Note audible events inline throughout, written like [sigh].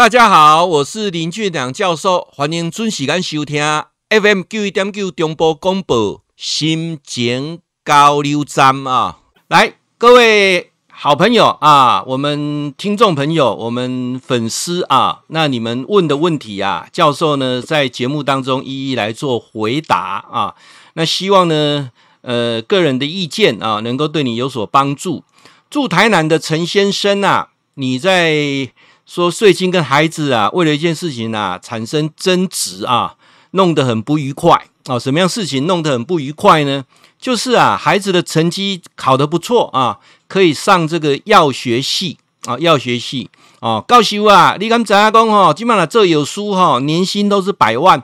大家好，我是林俊良教授，欢迎准时间收听 FM 九一点九中波广播心情交流站啊！来，各位好朋友啊，我们听众朋友，我们粉丝啊，那你们问的问题啊，教授呢在节目当中一一来做回答啊。那希望呢，呃，个人的意见啊，能够对你有所帮助。住台南的陈先生啊，你在。说最近跟孩子啊，为了一件事情啊，产生争执啊，弄得很不愉快啊。什么样事情弄得很不愉快呢？就是啊，孩子的成绩考得不错啊，可以上这个药学系啊，药学系啊。告诉啊，你敢知影讲吼，基本上做药师哈，年薪都是百万，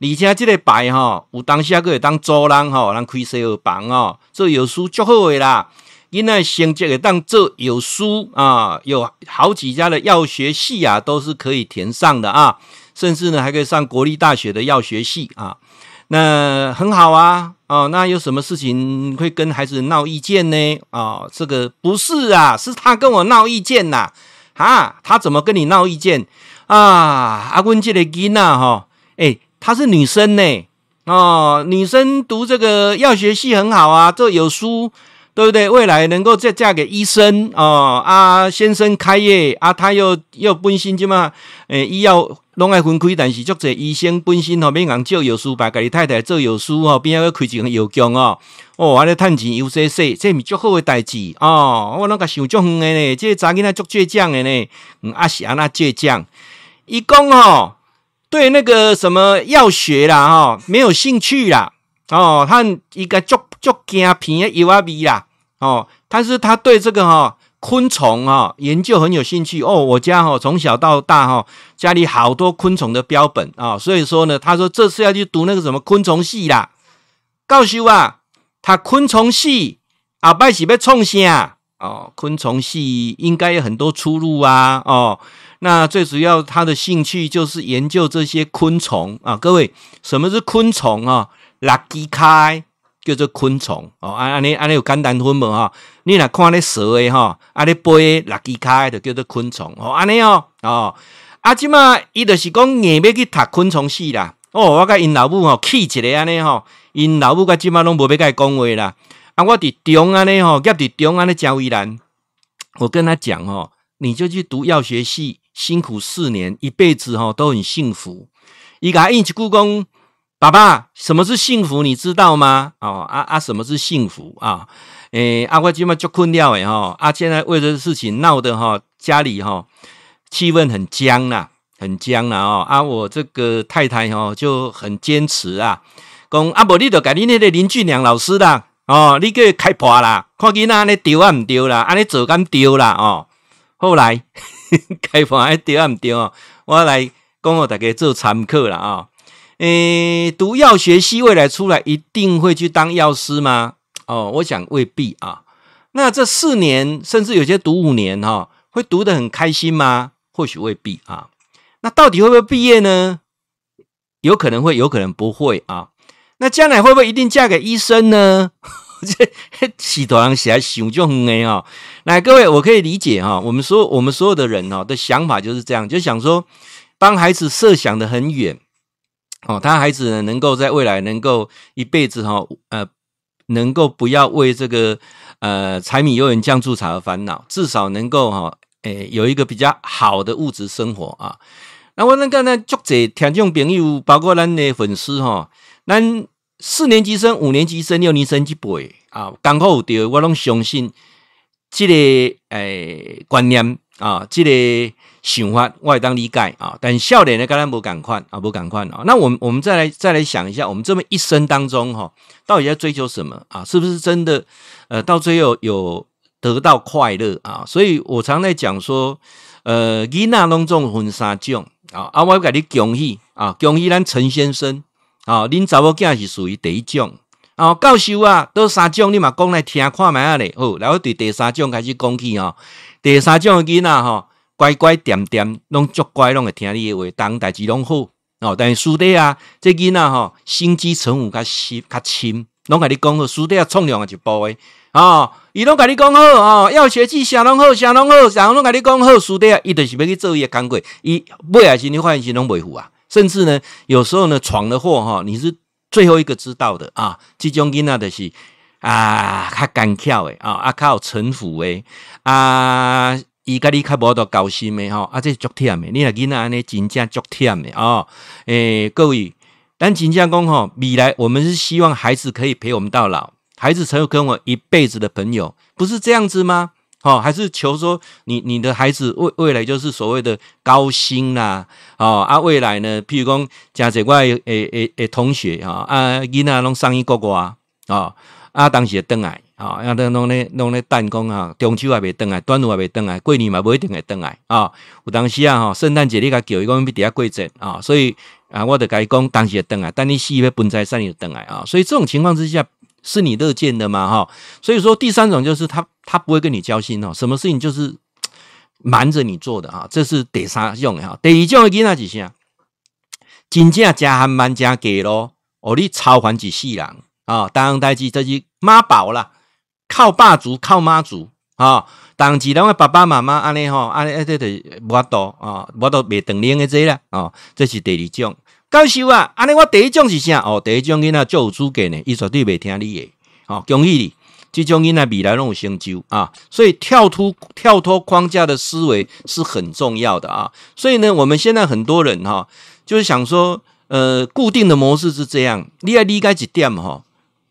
而且这个百哈，有当下可以当主人哈，让开小房哦，这有书就好的啦。因为成绩也当做有书啊，有好几家的药学系啊，都是可以填上的啊，甚至呢还可以上国立大学的药学系啊，那很好啊，哦，那有什么事情会跟孩子闹意见呢？啊，这个不是啊，是他跟我闹意见呐，啊，他怎么跟你闹意见啊？阿温这个囡呐哈，诶，她是女生呢，哦，女生读这个药学系很好啊，这有书。对不对？未来能够再嫁给医生哦，啊，先生开业啊，他又又本身就嘛，诶，医药拢爱分开，但是足侪医生本身吼，免人做药师吧，家己太太做药师吼，边个开一间药厂哦，哦，安尼趁钱又细细，这是足好的代志哦。我拢个想足远的呢，这个查囡仔足倔强的呢，嗯，阿是安那倔强。伊讲哦，对那个什么药学啦，哈，没有兴趣啦，哦，他一个足。就惊皮的油啊味啦，哦，但是他对这个哈、昆虫啊、研究很有兴趣哦。我家哈、从小到大哈、家里好多昆虫的标本啊、哦，所以说呢，他说这次要去读那个什么昆虫系啦。告诉啊，他昆虫系啊，拜是要创啥哦？昆虫系应该有很多出路啊，哦，那最主要他的兴趣就是研究这些昆虫啊。各位，什么是昆虫啊？六只脚。叫做昆虫哦，安安尼安尼有简单分无哈？你若看咧蛇诶哈，安尼飞诶垃圾开就叫做昆虫哦，安尼哦哦，啊即嘛伊就是讲硬要去读昆虫系啦哦，我甲因老母吼气一个安尼吼，因老母甲即嘛拢无要甲伊讲话啦，啊我伫中安尼吼，夹伫中安尼真为难，我跟他讲吼，你就去读药学系，辛苦四年，一辈子吼都很幸福。伊甲应一句讲。爸爸，什么是幸福？你知道吗？哦，啊啊，什么是幸福啊？诶、阿、啊、我今嘛就困掉诶哈，啊，现在为这事情闹得哈，家里哈气氛很僵啦，很僵啦哦。啊，我这个太太哈就很坚持啊，讲啊，无你就改你那个林俊良老师啦，哦，你给开破啦，看囡仔安尼丢啊唔丢啦，安尼做敢丢啦哦。后来 [laughs] 开破还丢啊唔丢哦，我来讲我大家做参考啦啊。哦诶，读药学系未来出来一定会去当药师吗？哦，我想未必啊。那这四年甚至有些读五年哈、哦，会读得很开心吗？或许未必啊。那到底会不会毕业呢？有可能会，有可能不会啊。那将来会不会一定嫁给医生呢？[laughs] 这许多人写想就很哎啊。来，各位，我可以理解哈。我们所我们所有的人哈的想法就是这样，就想说帮孩子设想的很远。哦，他孩子呢，能够在未来能够一辈子哈，呃，能够不要为这个呃柴米油盐酱醋茶而烦恼，至少能够哈，诶，有一个比较好的物质生活啊。那我那个呢，足者听众朋友，包括咱的粉丝哈，咱四年级生、五年级生、六年级生一辈啊，刚好有对，我拢相信这个诶观念啊，这个。想法我也当理解啊，但少年呢，跟咱无共款啊，无共款啊。那我们我们再来再来想一下，我们这么一生当中哈，到底在追求什么啊？是不是真的呃，到最后有得到快乐啊？所以我常在讲说，呃，囡仔拢总分三种啊，啊，我要给你恭喜啊，恭喜咱陈先生啊，恁查某囝是属于第一种啊。教授啊，都三种，你嘛讲来听看觅咧。好，然后对第三种开始讲起哦。第三种的囡仔哈。乖乖点点，拢足乖，拢会听你的话，当代志拢好哦。但是师弟啊，这囡仔吼心机城府较深较深拢甲你讲好，书底下冲量一部诶，哦，伊拢甲你讲好哦，要学技啥拢好，啥拢好，啥拢甲你讲好，书底啊伊就是要去做伊诶工课，伊尾啊是你发现是拢袂赴啊，甚至呢，有时候呢闯的祸哈，你是最后一个知道的啊，即种囡仔著是啊，较奸巧诶，啊，啊，较有城府诶，啊。伊甲你较无多交心诶吼，啊，这是足忝诶。你若囡仔安尼真正足忝诶哦。诶、各位，咱真正讲吼，未来我们是希望孩子可以陪我们到老，孩子成为跟我一辈子的朋友，不是这样子吗？哦，还是求说你你的孩子未未来就是所谓的高薪啦，哦啊，未来呢，譬如讲，诚侪我诶诶诶同学啊，啊，囡仔拢送伊国外啊，啊，当时会转来。啊，要等拢咧拢咧弹弓啊，中秋还未登来，端午还未登来，过年嘛不一定会登来啊。有当时啊，哈，圣诞节你甲叫伊讲要伫遐过节啊，所以啊，我得甲伊讲，当时会登来，但你四月分财产就登来啊。所以这种情况之下，是你乐见的嘛，哈。所以说第三种就是他他不会跟你交心哦，什么事情就是 [tsk] 瞒着你做的啊，这是第三种哈。第二种囡仔是啥？真正加还蛮加给咯，哦，你操烦一世人啊，当代志这是妈宝啦。靠爸族，靠妈族啊！当时咱个爸爸妈妈安尼吼，安尼一直都无法度啊，无法度袂当领个这啦啊，这是第二种。教授啊，安尼我第一种是啥？哦，第一种囡仔就有资格呢，伊绝对袂听你诶。哦，恭喜你，这种囡仔未来拢有成就啊！所以跳脱跳脱框架的思维是很重要的啊！所以呢，我们现在很多人哈，就是想说，呃，固定的模式是这样，你要理解一点哈，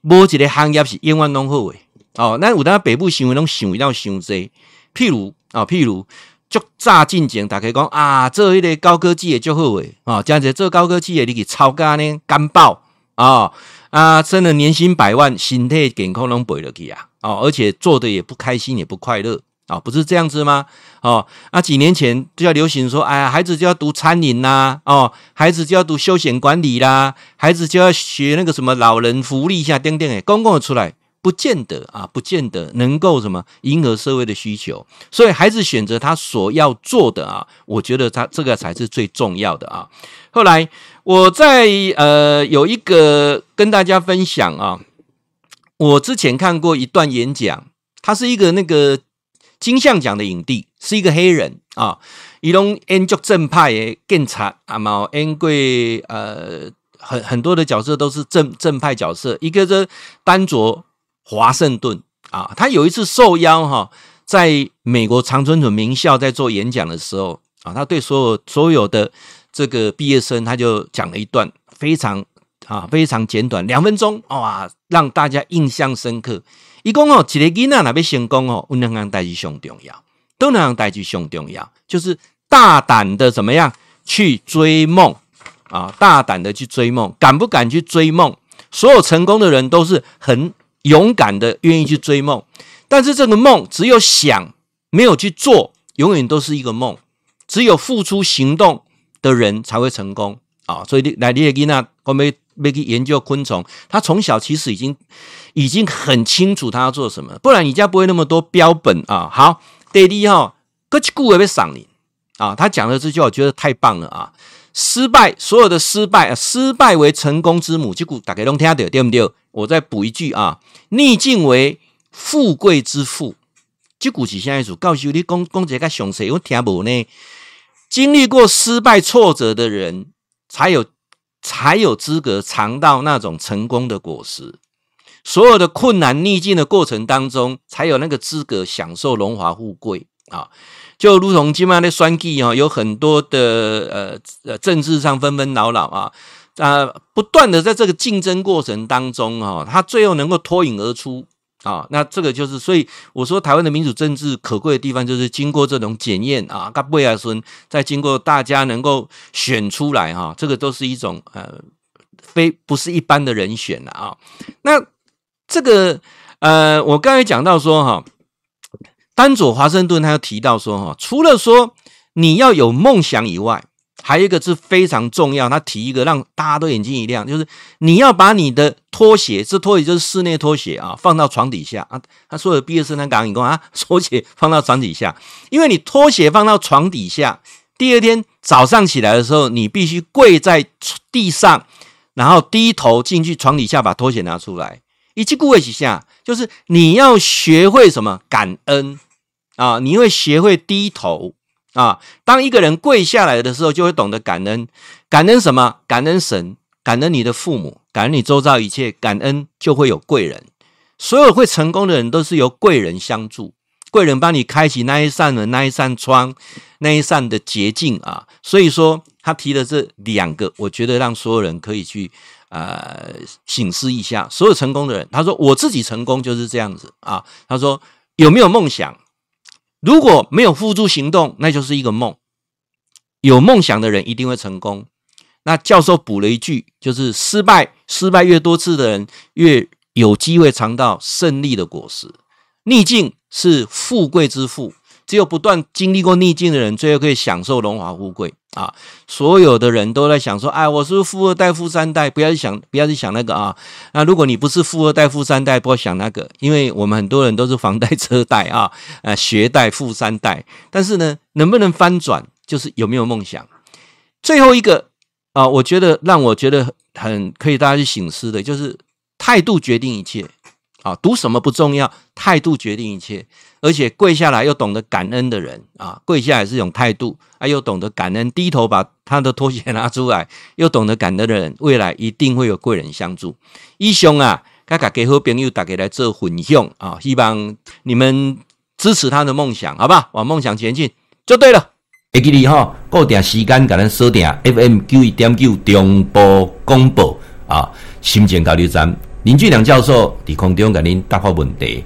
无一个行业是永远拢好诶。哦，那有当北部新闻拢想一道想这，譬如啊、哦，譬如就乍进前，大家讲啊，做迄个高科技的就好诶，哦，这样子做高科技的你去超干呢干爆。啊啊，真的年薪百万，身体健康拢赔了去啊，哦，而且做的也不开心，也不快乐。啊、哦，不是这样子吗？哦，啊，几年前就要流行说，哎呀，孩子就要读餐饮啦，哦，孩子就要读休闲管理啦，孩子就要学那个什么老人福利下，等等诶，公共出来。不见得啊，不见得能够什么迎合社会的需求，所以孩子选择他所要做的啊，我觉得他这个才是最重要的啊。后来我在呃有一个跟大家分享啊，我之前看过一段演讲，他是一个那个金像奖的影帝，是一个黑人啊，伊拢演足正派的警察，啊嘛演过呃很很多的角色都是正正派角色，一个是丹卓。华盛顿啊，他有一次受邀哈，在美国常春藤名校在做演讲的时候啊，他对所有所有的这个毕业生，他就讲了一段非常啊非常简短两分钟哇，让大家印象深刻。一共哦，几个囡仔那边成功哦，有两样代志上重要，都两样代志上重要，就是大胆的怎么样去追梦啊，大胆的去追梦，敢不敢去追梦？所有成功的人都是很。勇敢的愿意去追梦，但是这个梦只有想没有去做，永远都是一个梦。只有付出行动的人才会成功啊！所以来，你也给那我们没去研究昆虫，他从小其实已经已经很清楚他要做什么，不然你家不会那么多标本啊。好，第二哈，过去顾也被赏你啊。他讲的这句我觉得太棒了啊！失败，所有的失败，失败为成功之母，这句大家都听到对不对？我再补一句啊，逆境为富贵之父。这股是啥意思？告诉你，讲讲这个详细，我听无呢。经历过失败挫折的人，才有才有资格尝到那种成功的果实。所有的困难逆境的过程当中，才有那个资格享受荣华富贵啊。就如同今晚的选举啊，有很多的呃呃政治上纷纷扰扰啊。啊，不断的在这个竞争过程当中，啊，他最后能够脱颖而出啊，那这个就是，所以我说台湾的民主政治可贵的地方，就是经过这种检验啊，甲未来孙再经过大家能够选出来哈，这个都是一种呃，非不是一般的人选了啊。那这个呃，我刚才讲到说哈，丹佐华盛顿他又提到说哈，除了说你要有梦想以外。还有一个是非常重要，他提一个让大家都眼睛一亮，就是你要把你的拖鞋，这拖鞋就是室内拖鞋啊，放到床底下啊。他说的毕业生他讲你讲啊，拖鞋放到床底下，因为你拖鞋放到床底下，第二天早上起来的时候，你必须跪在地上，然后低头进去床底下把拖鞋拿出来，一句故事下，就是你要学会什么感恩啊，你会学会低头啊。当一个人跪下来的时候，就会懂得感恩。感恩什么？感恩神，感恩你的父母，感恩你周遭一切，感恩就会有贵人。所有会成功的人都是由贵人相助。贵人帮你开启那一扇门、那一扇窗、那一扇的捷径啊！所以说，他提的这两个，我觉得让所有人可以去呃醒思一下。所有成功的人，他说我自己成功就是这样子啊。他说有没有梦想？如果没有付诸行动，那就是一个梦。有梦想的人一定会成功。那教授补了一句，就是失败，失败越多次的人，越有机会尝到胜利的果实。逆境是富贵之父，只有不断经历过逆境的人，最后可以享受荣华富贵啊！所有的人都在想说：“哎，我是不是富二代、富三代？”不要去想，不要去想那个啊！那如果你不是富二代、富三代，不要想那个，因为我们很多人都是房贷、车贷啊，[laughs] 呃，学贷、富三代。但是呢，能不能翻转，就是有没有梦想。最后一个啊，我觉得让我觉得很可以大家去醒思的，就是态度决定一切。啊，读什么不重要，态度决定一切。而且跪下来又懂得感恩的人啊，跪下来是一种态度，啊，又懂得感恩，低头把他的拖鞋拿出来，又懂得感恩的人，未来一定会有贵人相助。一兄啊，大家给好朋友打给来做分享啊，希望你们支持他的梦想，好吧？往梦想前进就对了。会记你哈，固定时间给咱锁定 FM 九一点九中波广播啊，心情交流站。林俊良教授伫空中给您答复问题。